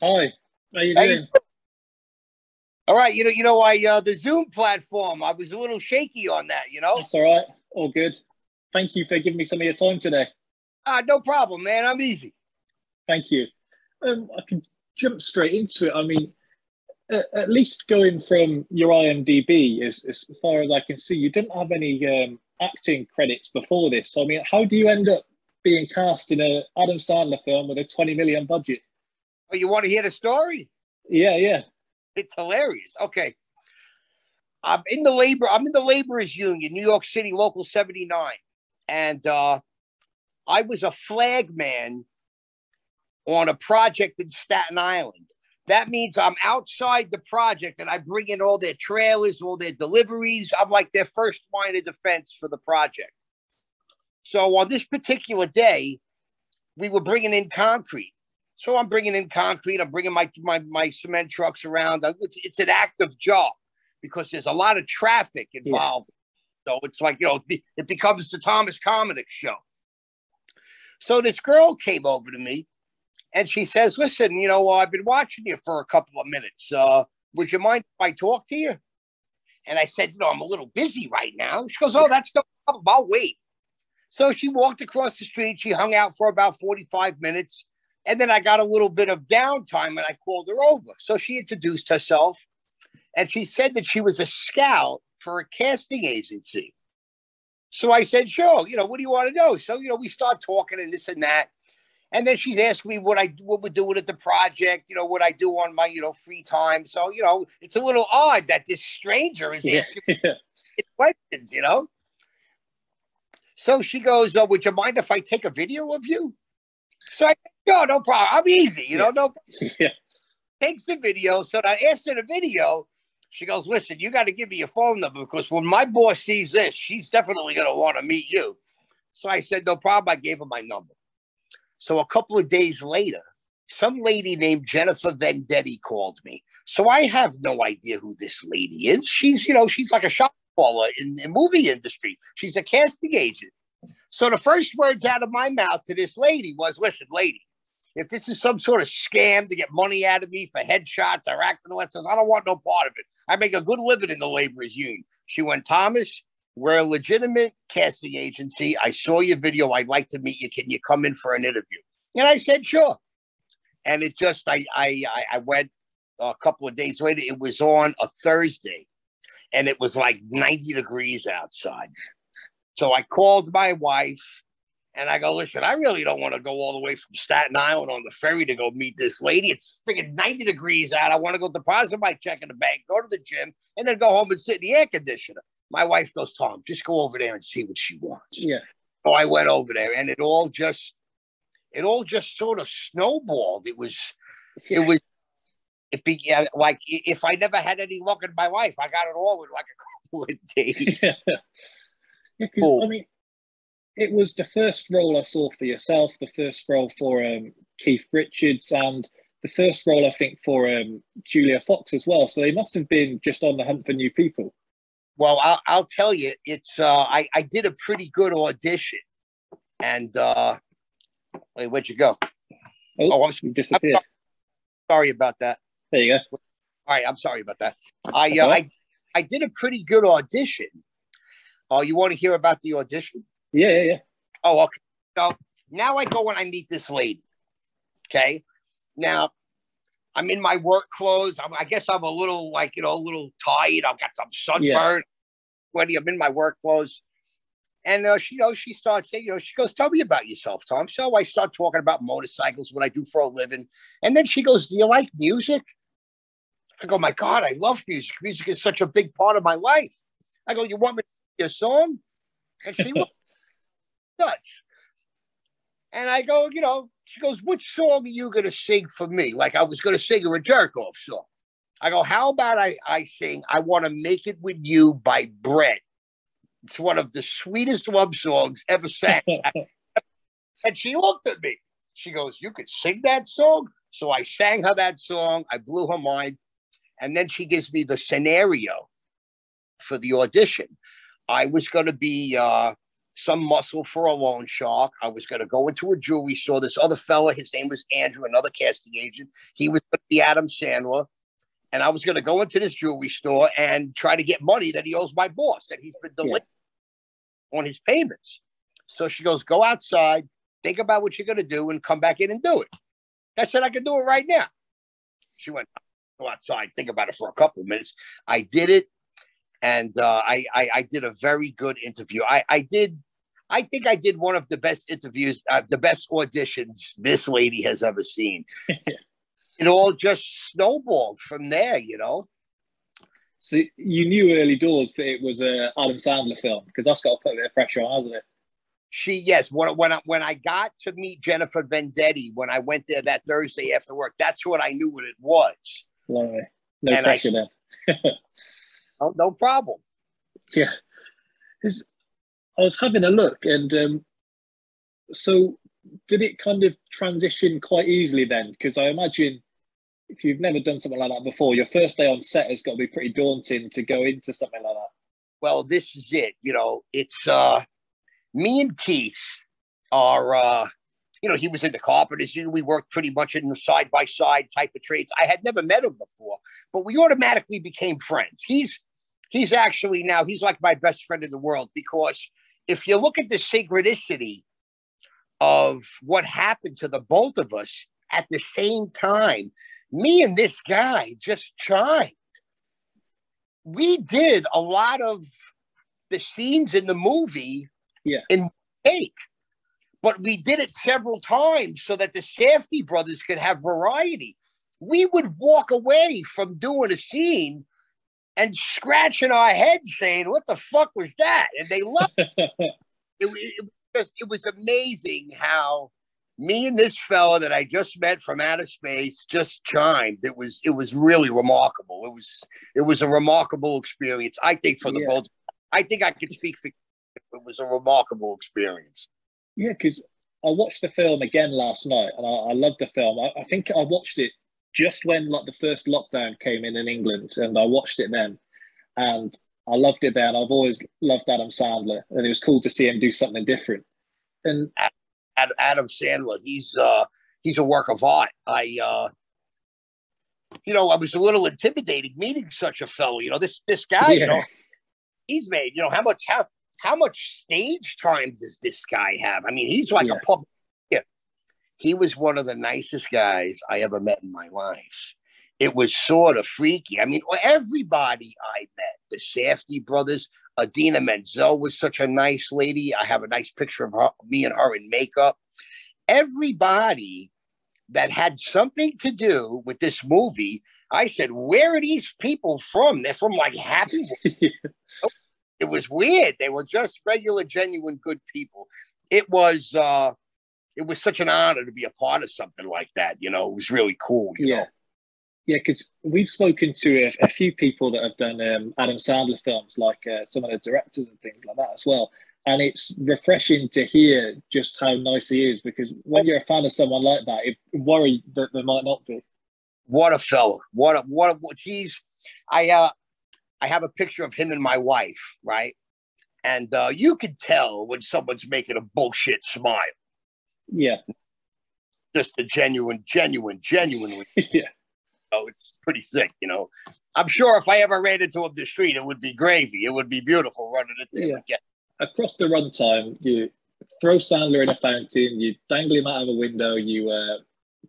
Hi. How you doing? All right, you know, you know, I uh, the Zoom platform. I was a little shaky on that. You know, That's all right. All good. Thank you for giving me some of your time today. ah, no problem, man. I'm easy. Thank you. Um, I can jump straight into it. I mean, at, at least going from your IMDb, as, as far as I can see, you didn't have any um, acting credits before this. So, I mean, how do you end up being cast in a Adam Sandler film with a 20 million budget? Oh, you want to hear the story? Yeah, yeah. It's hilarious. Okay, I'm in the labor. I'm in the laborers union, New York City, Local 79, and uh, I was a flag man on a project in Staten Island. That means I'm outside the project and I bring in all their trailers, all their deliveries. I'm like their first line of defense for the project. So on this particular day, we were bringing in concrete. So I'm bringing in concrete. I'm bringing my my, my cement trucks around. It's, it's an active job because there's a lot of traffic involved. So it's like you know, it becomes the Thomas Kominik show. So this girl came over to me, and she says, "Listen, you know, uh, I've been watching you for a couple of minutes. Uh, would you mind if I talk to you?" And I said, "No, I'm a little busy right now." She goes, "Oh, that's no problem. I'll wait." So she walked across the street. She hung out for about 45 minutes. And then I got a little bit of downtime and I called her over. So she introduced herself and she said that she was a scout for a casting agency. So I said, sure, you know, what do you want to know? So, you know, we start talking and this and that. And then she's asking me what I what we're doing at the project, you know, what I do on my, you know, free time. So, you know, it's a little odd that this stranger is Yeah. asking me questions, you know. So she goes, uh, would you mind if I take a video of you? So I no, no problem. I'm easy, you know, no yeah. takes the video. So that after the video, she goes, Listen, you got to give me your phone number because when my boss sees this, she's definitely going to want to meet you. So I said, No problem. I gave her my number. So a couple of days later, some lady named Jennifer Venditti called me. So I have no idea who this lady is. She's, you know, she's like a shop caller in the movie industry. She's a casting agent. So the first words out of my mouth to this lady was, Listen, lady, if this is some sort of scam to get money out of me for headshots or acting lessons, I don't want no part of it. I make a good living in the laborers union. She went, Thomas, we're a legitimate casting agency. I saw your video. I'd like to meet you. Can you come in for an interview? And I said, sure. And it just, I, I, I- I went a couple of days later. It was on a Thursday, and it was like 90 degrees outside. So I called my wife. And I go, listen, I really don't want to go all the way from Staten Island on the ferry to go meet this lady. It's freaking 90 degrees out. I want to go deposit my check in the bank, go to the gym, and then go home and sit in the air conditioner. My wife goes, Tom, just go over there and see what she wants. Yeah. So I went over there and it all just it all just sort of snowballed. It was Yeah. it was it began like if I never had any luck in my life, I got it all in like a couple of days. yeah. Yeah, Cool. I mean, it was the first role I saw for yourself, the first role for um, Keith Richards, and the first role I think for um, Julia Fox as well. So they must have been just on the hunt for new people. Well, I'll, I'll tell you, it's uh, I, I did a pretty good audition, and uh, wait, where'd you go? Oh, Oh, I'm you disappeared. sorry about that. There you go. All right, I'm sorry about that. I uh, all I. I did a pretty good audition. Oh, you want to hear about the audition? Yeah, yeah, yeah. Oh, okay. So now I go and I meet this lady. Okay. Now I'm in my work clothes. I'm, I guess I'm a little like you know a little tired. I've got some sunburn. Sweaty. I'm in my work clothes. And uh, she, you know, she starts saying, you know, she goes, "Tell me about yourself, Tom." So I start talking about motorcycles, what I do for a living, and then she goes, "Do you like music?" I go, "My God, I love music. Music is such a big part of my life." I go, "You want me to sing a song?" And she looked nuts. And I go, you know, she goes, "Which song are you going to sing for me?" Like I was going to sing her a jerk off song. I go, "How about I I sing I Want to Make It With You by Bread." It's one of the sweetest love songs ever sang. and she looked at me. She goes, "You could sing that song?" So I sang her that song. I blew her mind, and then she gives me the scenario for the audition. I was going to be uh, some muscle for a loan shark. I was going to go into a jewelry store. This other fella, his name was Andrew, another casting agent. He was going to be Adam Sandler. And I was going to go into this jewelry store and try to get money that he owes my boss that he's been delaying yeah. on his payments. So she goes, Go outside, think about what you're going to do, and come back in and do it. I said, I can do it right now. She went, Go outside, think about it for a couple of minutes. I did it. And uh, I, I, I did a very good interview. I, I did I think I did one of the best interviews, uh, the best auditions this lady has ever seen. it all just snowballed from there, you know. So you knew early doors that it was a Adam Sandler film because that's got to put a bit of pressure on, hasn't it? She yes. When when I, when I got to meet Jennifer Venditti when I went there that Thursday after work, that's what I knew what it was. Lovely. No and pressure I, then. no, no problem. Yeah. I was having a look, and um, so did it kind of transition quite easily then? Because I imagine if you've never done something like that before, your first day on set has got to be pretty daunting to go into something like that. Well, this is it. You know, it's uh, me and Keith are. Uh, you know, he was in the carpenters. We worked pretty much in the side by side type of trades. I had never met him before, but we automatically became friends. He's he's actually now he's like my best friend in the world because if you look at the synchronicity of what happened to the both of us at the same time, me and this guy just chimed. We did a lot of the scenes in the movie yeah. in take, but we did it several times so that the Safdie brothers could have variety. We would walk away from doing a scene and scratching our heads saying, What the fuck was that? And they loved it. it, it, just, it was amazing how me and this fella that I just met from outer space just chimed. It was it was really remarkable. It was it was a remarkable experience. I think for the yeah. both. I think I could speak for. It was a remarkable experience. Yeah, because I watched the film again last night, and I, I loved the film. I, I, think I watched it just when like the first lockdown came in in England, and I watched it then, and I loved it then. I've always loved Adam Sandler, and it was cool to see him do something different. And Adam Sandler, he's uh, he's a work of art. I uh, you know, I was a little intimidated meeting such a fellow. You know, this this guy, yeah. you know, he's made. You know, how much how how much stage time does this guy have? I mean, he's like yeah. a public he was one of the nicest guys I ever met in my life. It was sort of freaky. I mean, everybody I met, the Safdie brothers, Idina Menzel was such a nice lady. I have a nice picture of her, me and her in makeup. Everybody that had something to do with this movie, I said, Where are these people from? They're from like Happy. it was weird. They were just regular, genuine, good people. It was uh it was such an honor to be a part of something like that. You know, it was really cool. yeah. Know? Yeah, because we've spoken to a, a, few people that have done um, Adam Sandler films, like uh, some of the directors and things like that as well. And it's refreshing to hear just how nice he is because when you're a fan of someone like that, it worry that there might not be. What a fella! What a what a what he's. I uh, I have a picture of him and my wife, right? And uh, you can tell when someone's making a bullshit smile. Yeah. Just a genuine, genuine, genuinely. yeah. Oh, it's pretty sick, you know. I'm sure if I ever ran into him the street, it would be gravy. It would be beautiful running into him yeah. again. Across the runtime, you throw Sandler in a fountain, you dangle him out of a window, you uh,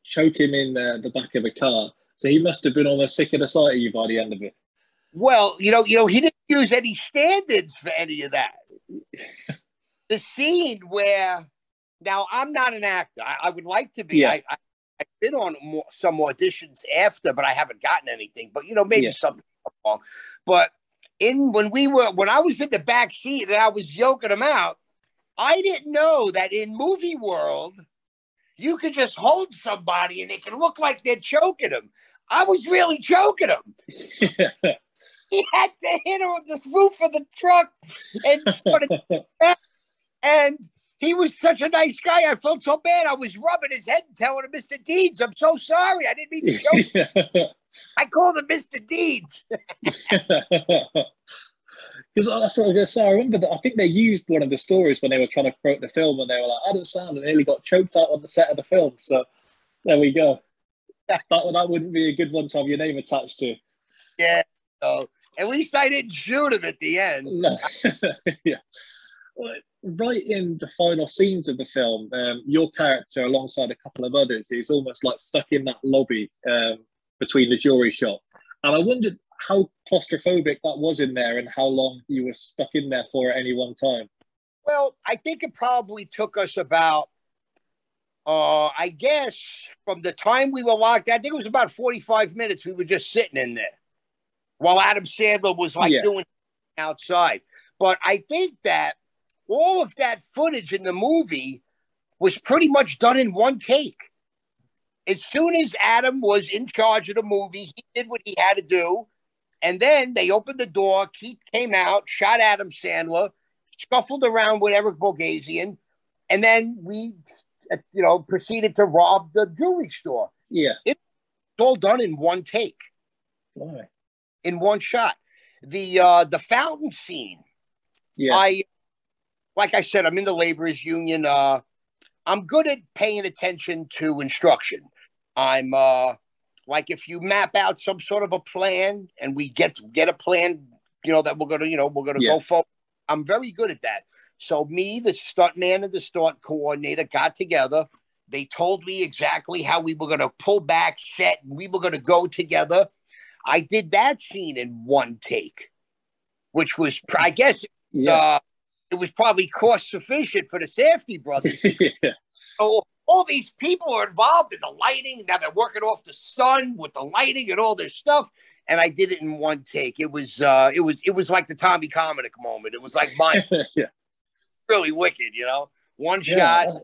choke him in uh, the back of a car. So he must have been almost sick of the sight of you by the end of it. Well, you know, you know, he didn't use any standards for any of that. the scene where now, I'm not an actor. I, I would like to be. Yeah. I, I, have been on more, some auditions after, but I haven't gotten anything. But you know, maybe yeah. something wrong. But in when we were when I was in the back seat and I was yoking them out, I didn't know that in movie world you could just hold somebody and it can look like they're choking them. I was really choking them. he had to hit her on the roof of the truck and sort of, and he was such a nice guy. I felt so bad. I was rubbing his head and telling him, Mr. Deeds, I'm so sorry. I didn't mean to joke. I called him Mr. Deeds. Because that's what I was going to say. I remember that I think they used one of the stories when they were trying to promote the film, and they were like, Adam Sandler nearly got choked out on the set of the film. So there we go. that that wouldn't be a good one to have your name attached to. Yeah. So at least I didn't shoot him at the end. No. yeah. Right in the final scenes of the film, um, your character, alongside a couple of others, is almost like stuck in that lobby um, between the jewelry shop. And I wondered how claustrophobic that was in there and how long you were stuck in there for at any one time. Well, I think it probably took us about, uh, I guess, from the time we were locked, I think it was about 45 minutes we were just sitting in there while Adam Sandler was like yeah. doing outside. But I think that all of that footage in the movie was pretty much done in one take. As soon as Adam was in charge of the movie, he did what he had to do. And then they opened the door. Keith came out, shot Adam Sandler, scuffled around with Eric Bogosian, and then we, you know, proceeded to rob the jewelry store. Yeah, it's all done in one take. Why? In one shot. The uh the fountain scene. Yeah. I like I said, I'm in the laborers union. Uh I'm good at paying attention to instruction. I'm uh like if you map out some sort of a plan and we get get a plan, you know, that we're gonna, you know, we're gonna yeah. go for. I'm very good at that. So me, the stunt man and the stunt coordinator got together. They told me exactly how we were gonna pull back, set, and we were gonna go together. I did that scene in one take, which was, I guess, yeah. uh, it was probably cost sufficient for the Safdie brothers. yeah. So all these people are involved in the lighting. Now they're working off the sun with the lighting and all this stuff. And I did it in one take. It was uh it was it was like the Tommy Kominik moment. It was like mine. yeah. Really wicked, you know. One yeah. shot.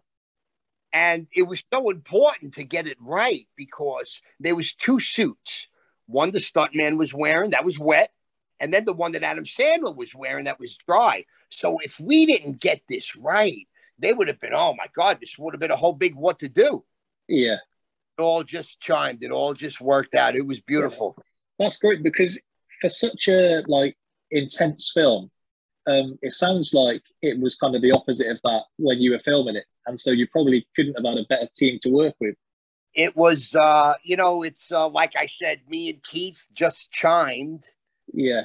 And it was so important to get it right because there was two suits. One the stuntman was wearing, that was wet, and then the one that Adam Sandler was wearing that was dry. So if we didn't get this right, they would have been, oh my God, this would have been a whole big what to do. Yeah. It all just chimed. It all just worked out. It was beautiful. That's great because for such a like intense film, um, it sounds like it was kind of the opposite of that when you were filming it. And so you probably couldn't have had a better team to work with. It was, uh, you know, it's uh, like I said, me and Keith just chimed. Yeah.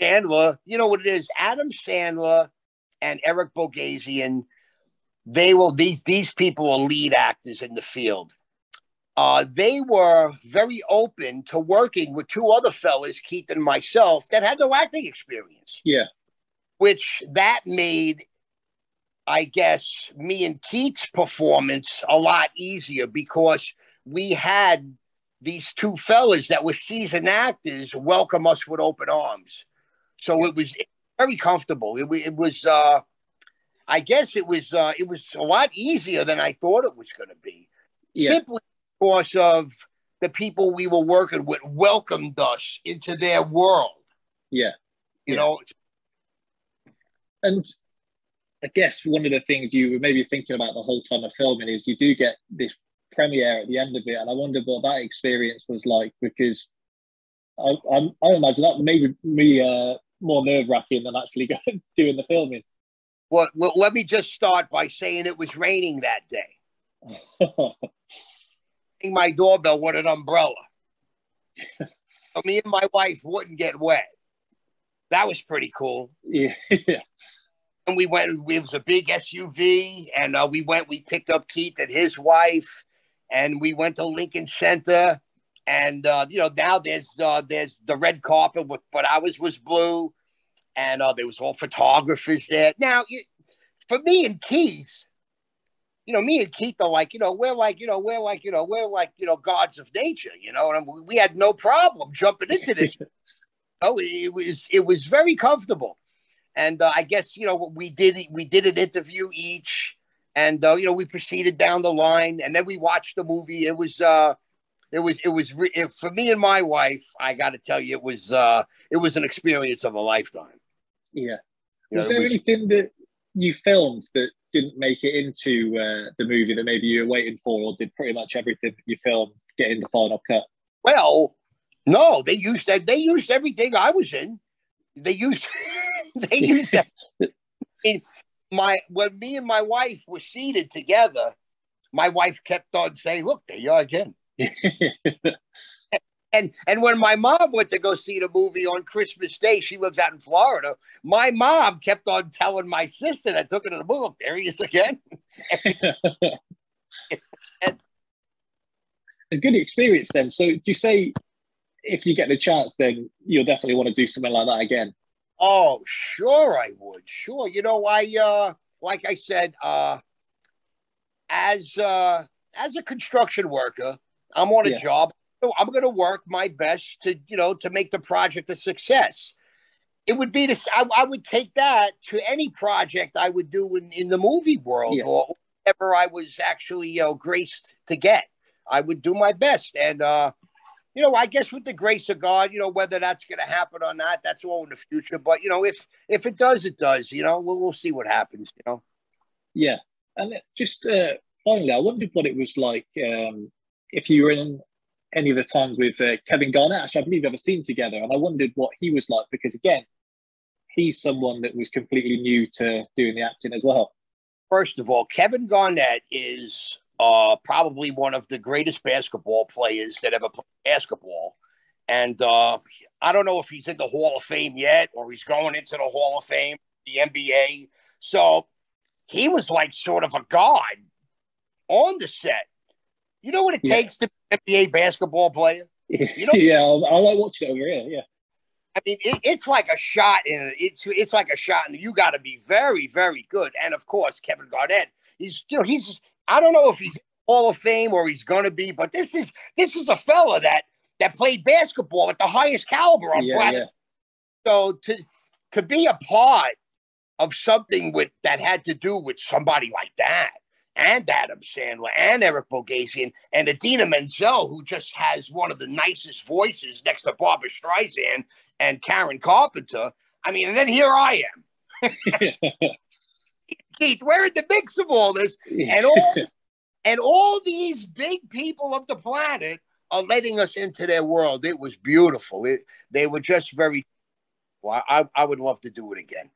Sandler, you know what it is? Adam Sandler and Eric Bogosian they will these these people are lead actors in the field. Uh, they were very open to working with two other fellas, Keith and myself, that had no acting experience. Yeah, which that made, I guess, me and Keith's performance a lot easier because we had these two fellas that were seasoned actors welcome us with open arms. So it was very comfortable. It, it was. Uh, I guess it was uh, it was a lot easier than I thought it was going to be. Yeah. Simply because of the people we were working with welcomed us into their world. Yeah, you yeah. know. And I guess one of the things you were maybe thinking about the whole time of filming is you do get this premiere at the end of it, and I wonder what that experience was like because I, I, I imagine that maybe me uh, more nerve wracking than actually going, doing the filming. Well, well, let me just start by saying it was raining that day. my doorbell with an umbrella. so me and my wife wouldn't get wet. That was pretty cool. Yeah. and we went, it was a big SUV, and uh, we went, we picked up Keith and his wife, and we went to Lincoln Center. And uh, you know, now there's uh, there's the red carpet, but ours was blue and uh, there was all photographers there. Now, you, for me and Keith, you know, me and Keith are like, you know, we're like, you know, we're like, you know, we're like, you know, gods of nature, you know, and we had no problem jumping into this. oh, it was it was very comfortable, and uh, I guess you know we did we did an interview each, and uh, you know we proceeded down the line, and then we watched the movie. It was. uh it was it was re- it, for me and my wife i got to tell you it was uh it was an experience of a lifetime yeah. Was know, there was... anything that you filmed that didn't make it into uh, the movie that maybe you were waiting for, or did pretty much everything that you filmed get in the final cut? Well, no, they used that. They used everything I was in. They used they use that. I mean, my when me and my wife were seated together, my wife kept on saying, "Look, there you are again." and and when my mom went to go see the movie on Christmas Day, she lives out in Florida. My mom kept on telling my sister that took her to the movie. Look, there he is again. it's, and, a good experience then. So, do you say if you get the chance, then you'll definitely want to do something like that again? Oh, sure, I would. Sure, you know, I uh, like I said, uh, as uh, as a construction worker, I'm on a yeah. job. So I'm going to work my best to, you know, to make the project a success. It would be this. I, I would take that to any project I would do in, in the movie world yeah. or whatever I was actually, you know, graced to get. I would do my best, and uh, you know, I guess with the grace of God, you know, whether that's going to happen or not, that's all in the future. But you know, if if it does, it does. You know, we'll, we'll see what happens. You know. Yeah, and just uh, finally, I wondered what it was like um, if you were in any of the times with uh, Kevin Garnett. Actually, I believe you've ever seen together, and I wondered what he was like because again, he's someone that was completely new to doing the acting as well. First of all, Kevin Garnett is uh, probably one of the greatest basketball players that ever played basketball. And uh, I don't know if he's in the Hall of Fame yet or he's going into the Hall of Fame, the NBA. So he was like sort of a god on the set. You know what it yeah. takes to be an NBA basketball player? You know, yeah, I'll, I'll like watch it over here. Yeah. I mean, it, it's like a shot in it's it's like a shot, and you got to be very, very good. And of course, Kevin Garnett, he's you know he's I don't know if he's Hall of Fame or he's going to be, but this is this is a fella that that played basketball at the highest caliber on yeah, planet. Yeah. So to to be a part of something with that had to do with somebody like that, and Adam Sandler and Eric Bogosian and Idina Menzel, who just has one of the nicest voices next to Barbara Streisand and Karen Carpenter. I mean, and then here I am. Keith, we're in the mix of all this, and all and all these big people of the planet are letting us into their world. It was beautiful. It, they were just very. Well, I, I would love to do it again.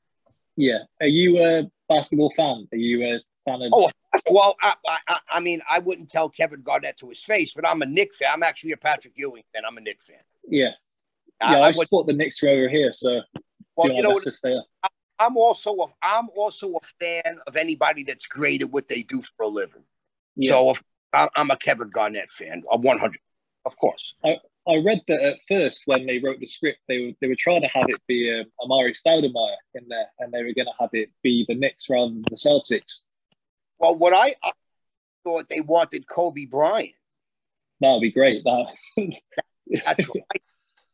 Yeah. Are you a basketball fan? Are you a fan of? Oh, well, I, I, I mean, I wouldn't tell Kevin Garnett to his face, but I'm a Knicks fan. I'm actually a Patrick Ewing fan. I'm a Knicks fan. Yeah. Yeah, I, I, I support the Knicks over here, so well, you know, what, I'm also a, I'm also a fan of anybody that's great at what they do for a living. Yeah. So if, I'm a Kevin Garnett fan, I'm 100, of course. I, I read that at first when they wrote the script, they were they were trying to have it be um, Amar'e Stoudemire in there, and they were going to have it be the Knicks rather than the Celtics. Well, what I, I thought they wanted Kobe Bryant. That would be great. That, that's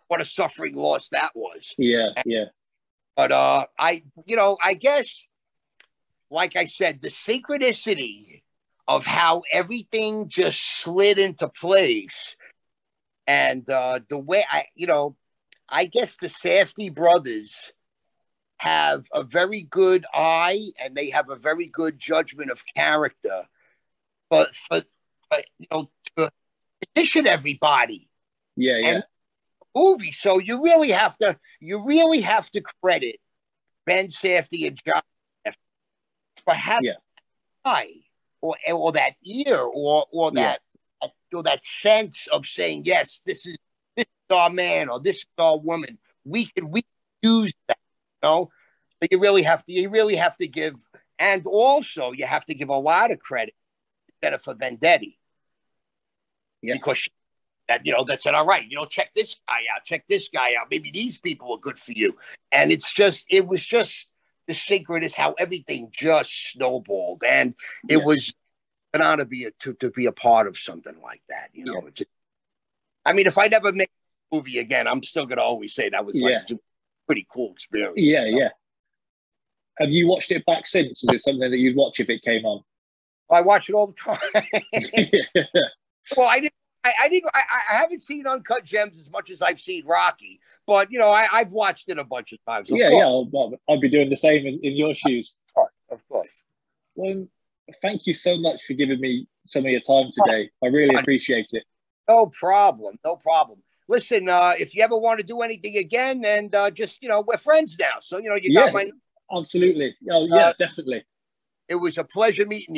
what a suffering loss that was. Yeah, and, yeah. But uh, I, you know, I guess, like I said, the synchronicity of how everything just slid into place, and uh, the way I, you know, I guess the Safdie brothers have a very good eye and they have a very good judgment of character, but for, for you know to position everybody. Yeah, yeah. Movie. So you really have to you really have to credit Ben Safdie and John for having yeah. eye or or that ear or or that yeah. or that sense of saying yes, this is this is our man or this is our woman. We can we use that, you know. But you really have to you really have to give and also you have to give a lot of credit Jennifer Venditti. Yeah. Because she that you know that said, all right, you know, check this guy out, check this guy out. Maybe these people are good for you. And it's just, it was just the secret is how everything just snowballed, and it yeah. was an honor to be a, to, to be a part of something like that. You know, yeah. just, I mean, if I never make a movie again, I'm still gonna always say that was like yeah. a pretty cool experience. Yeah, you know? yeah. Have you watched it back since? Is it something that you'd watch if it came on? I watch it all the time. well, I didn't I, I didn't. I, I, haven't seen Uncut Gems as much as I've seen Rocky, but you know, I, have watched it a bunch of times. Of yeah, course. yeah. I'll, I'll, be doing the same in, in your shoes. Of course, of course. Well, thank you so much for giving me some of your time today. I really appreciate it. No problem. No problem. listen, uh, if you ever want to do anything again, and uh, just you know, we're friends now. So you know, you Yeah. got my. Absolutely. Oh, yeah, Uh, definitely. It was a pleasure meeting you.